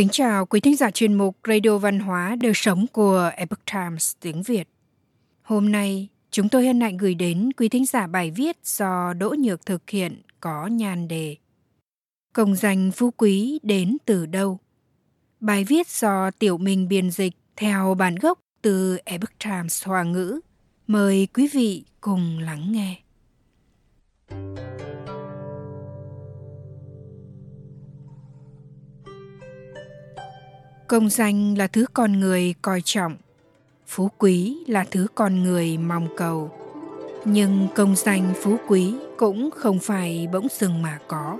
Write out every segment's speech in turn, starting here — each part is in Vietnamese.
Kính chào quý thính giả chuyên mục Radio Văn hóa Đời Sống của Epoch Times tiếng Việt. Hôm nay, chúng tôi hân hạnh gửi đến quý thính giả bài viết do Đỗ Nhược thực hiện có nhan đề Công danh phú quý đến từ đâu? Bài viết do Tiểu Minh biên dịch theo bản gốc từ Epoch Times Hoa ngữ. Mời quý vị cùng lắng nghe. Công danh là thứ con người coi trọng, phú quý là thứ con người mong cầu. Nhưng công danh phú quý cũng không phải bỗng dưng mà có.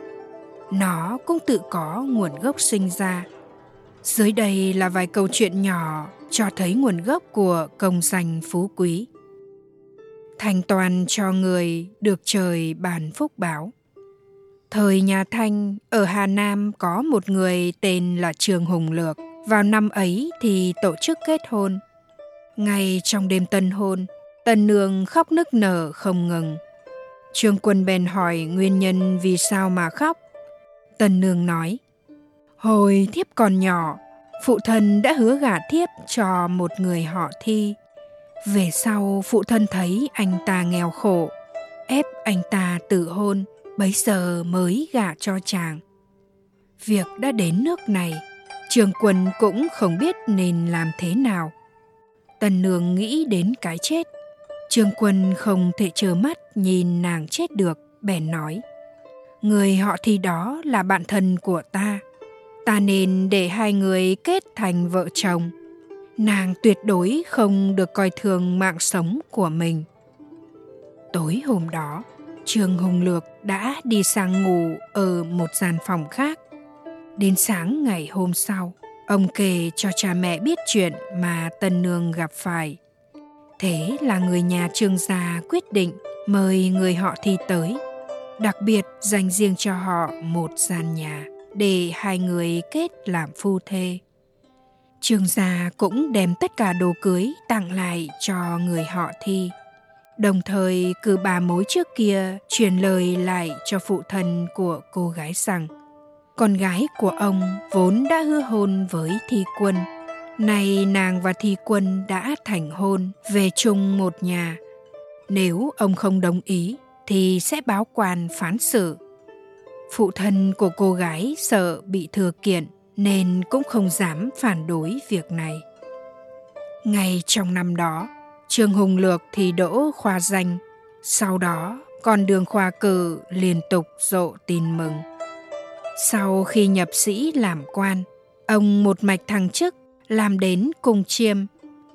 Nó cũng tự có nguồn gốc sinh ra. Dưới đây là vài câu chuyện nhỏ cho thấy nguồn gốc của công danh phú quý. Thành toàn cho người được trời bàn phúc báo. Thời nhà Thanh, ở Hà Nam có một người tên là Trường Hùng Lược vào năm ấy thì tổ chức kết hôn. Ngay trong đêm tân hôn, tân Nương khóc nức nở không ngừng. Trương Quân bèn hỏi nguyên nhân vì sao mà khóc. Tân Nương nói, Hồi thiếp còn nhỏ, phụ thân đã hứa gả thiếp cho một người họ thi. Về sau phụ thân thấy anh ta nghèo khổ, ép anh ta tự hôn, bấy giờ mới gả cho chàng. Việc đã đến nước này, Trường quân cũng không biết nên làm thế nào. Tần nương nghĩ đến cái chết. Trường quân không thể chờ mắt nhìn nàng chết được, bèn nói. Người họ thi đó là bạn thân của ta. Ta nên để hai người kết thành vợ chồng. Nàng tuyệt đối không được coi thường mạng sống của mình. Tối hôm đó, Trương Hùng Lược đã đi sang ngủ ở một gian phòng khác Đến sáng ngày hôm sau, ông kể cho cha mẹ biết chuyện mà Tân Nương gặp phải. Thế là người nhà Trương gia quyết định mời người họ thi tới, đặc biệt dành riêng cho họ một gian nhà để hai người kết làm phu thê. Trương gia cũng đem tất cả đồ cưới tặng lại cho người họ thi. Đồng thời cử bà mối trước kia truyền lời lại cho phụ thân của cô gái rằng con gái của ông vốn đã hứa hôn với thi quân. Nay nàng và thi quân đã thành hôn về chung một nhà. Nếu ông không đồng ý, thì sẽ báo quan phán xử. Phụ thân của cô gái sợ bị thừa kiện nên cũng không dám phản đối việc này. Ngay trong năm đó, trương hùng lược thì đỗ khoa danh. Sau đó, con đường khoa cử liên tục rộ tin mừng sau khi nhập sĩ làm quan, ông một mạch thăng chức làm đến cung chiêm,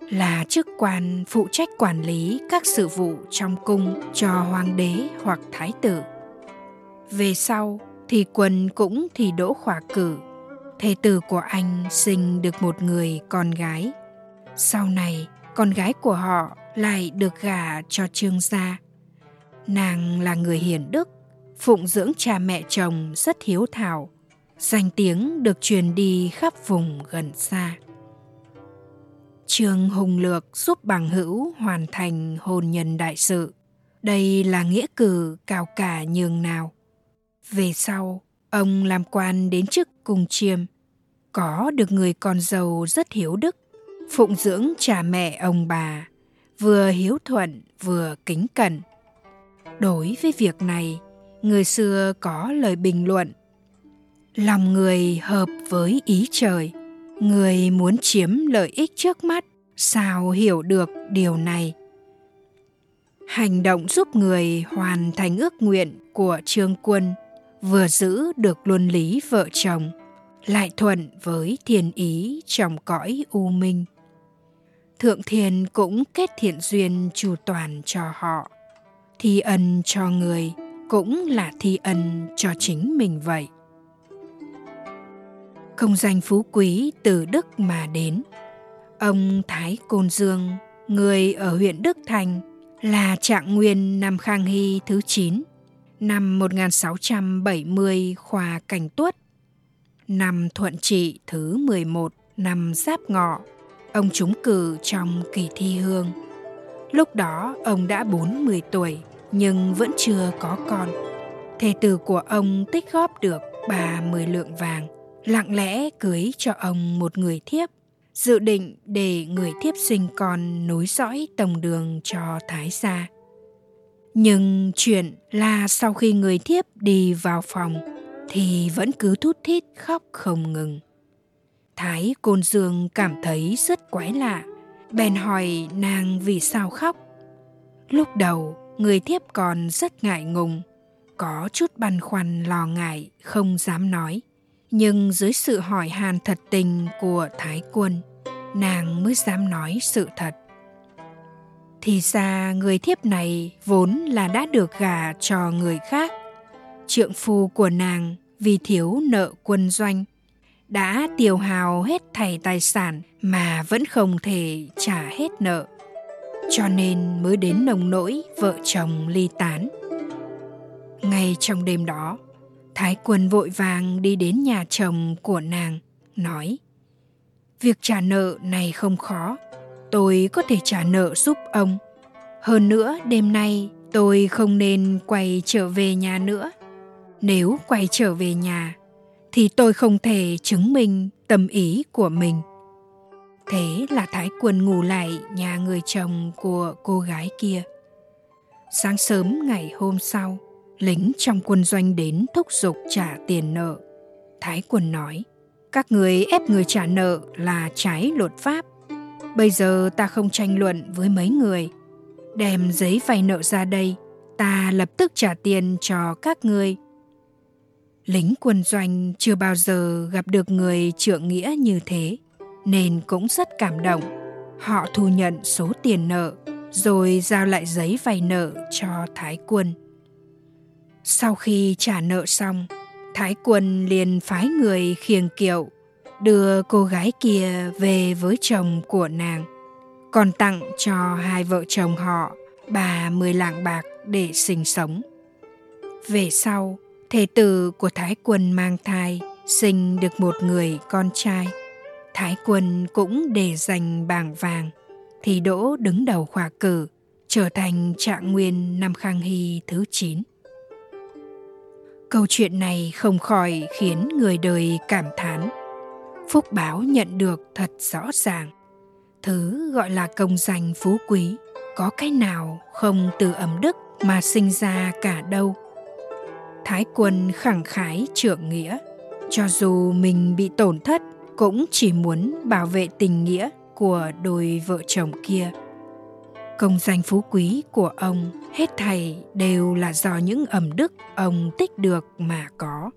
là chức quan phụ trách quản lý các sự vụ trong cung cho hoàng đế hoặc thái tử. Về sau thì quân cũng thì đỗ khỏa cử, thế tử của anh sinh được một người con gái. Sau này, con gái của họ lại được gả cho trương gia. Nàng là người hiền đức, phụng dưỡng cha mẹ chồng rất hiếu thảo, danh tiếng được truyền đi khắp vùng gần xa. Trương Hùng Lược giúp bằng hữu hoàn thành hôn nhân đại sự. Đây là nghĩa cử cao cả nhường nào. Về sau, ông làm quan đến chức cung chiêm, có được người con giàu rất hiếu đức, phụng dưỡng cha mẹ ông bà, vừa hiếu thuận vừa kính cẩn. Đối với việc này, người xưa có lời bình luận, lòng người hợp với ý trời, người muốn chiếm lợi ích trước mắt, sao hiểu được điều này? Hành động giúp người hoàn thành ước nguyện của trương quân vừa giữ được luân lý vợ chồng, lại thuận với thiên ý trong cõi u minh. Thượng thiên cũng kết thiện duyên chủ toàn cho họ, thi ân cho người cũng là thi ân cho chính mình vậy. Không danh phú quý từ đức mà đến. Ông thái côn dương, người ở huyện đức thành, là trạng nguyên năm khang hy thứ 9 năm 1670 khoa cảnh tuất, năm thuận trị thứ 11 năm giáp ngọ. Ông trúng cử trong kỳ thi hương. Lúc đó ông đã 40 tuổi nhưng vẫn chưa có con. Thê tử của ông tích góp được 30 lượng vàng, lặng lẽ cưới cho ông một người thiếp, dự định để người thiếp sinh con nối dõi tổng đường cho Thái gia. Nhưng chuyện là sau khi người thiếp đi vào phòng thì vẫn cứ thút thít khóc không ngừng. Thái Côn Dương cảm thấy rất quái lạ, bèn hỏi nàng vì sao khóc. Lúc đầu, người thiếp còn rất ngại ngùng, có chút băn khoăn lo ngại, không dám nói. Nhưng dưới sự hỏi han thật tình của Thái Quân, nàng mới dám nói sự thật. Thì ra người thiếp này vốn là đã được gả cho người khác. Trượng phu của nàng vì thiếu nợ quân doanh, đã tiêu hào hết thảy tài sản mà vẫn không thể trả hết nợ. Cho nên mới đến nồng nỗi vợ chồng ly tán. Ngay trong đêm đó, Thái quân vội vàng đi đến nhà chồng của nàng, nói Việc trả nợ này không khó, tôi có thể trả nợ giúp ông. Hơn nữa, đêm nay tôi không nên quay trở về nhà nữa. Nếu quay trở về nhà, thì tôi không thể chứng minh tâm ý của mình. Thế là Thái quân ngủ lại nhà người chồng của cô gái kia. Sáng sớm ngày hôm sau, lính trong quân doanh đến thúc giục trả tiền nợ. Thái quân nói, các người ép người trả nợ là trái luật pháp. Bây giờ ta không tranh luận với mấy người. Đem giấy vay nợ ra đây, ta lập tức trả tiền cho các người. Lính quân doanh chưa bao giờ gặp được người trượng nghĩa như thế, nên cũng rất cảm động. Họ thu nhận số tiền nợ, rồi giao lại giấy vay nợ cho Thái quân. Sau khi trả nợ xong, Thái quân liền phái người khiêng kiệu đưa cô gái kia về với chồng của nàng, còn tặng cho hai vợ chồng họ bà mười lạng bạc để sinh sống. Về sau, thể tử của Thái quân mang thai sinh được một người con trai. Thái quân cũng để giành bảng vàng, thì đỗ đứng đầu khoa cử, trở thành trạng nguyên năm Khang Hy thứ 9. Câu chuyện này không khỏi khiến người đời cảm thán. Phúc báo nhận được thật rõ ràng. Thứ gọi là công danh phú quý, có cái nào không từ ấm đức mà sinh ra cả đâu. Thái quân khẳng khái trưởng nghĩa, cho dù mình bị tổn thất cũng chỉ muốn bảo vệ tình nghĩa của đôi vợ chồng kia. Công danh phú quý của ông, hết thảy đều là do những ẩm đức ông tích được mà có.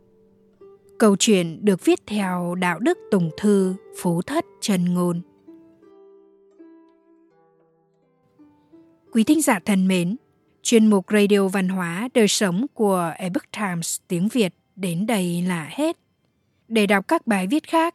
Câu chuyện được viết theo đạo đức tùng thư, phú thất chân ngôn. Quý thính giả thân mến, chuyên mục radio văn hóa đời sống của epoch times tiếng việt đến đây là hết. Để đọc các bài viết khác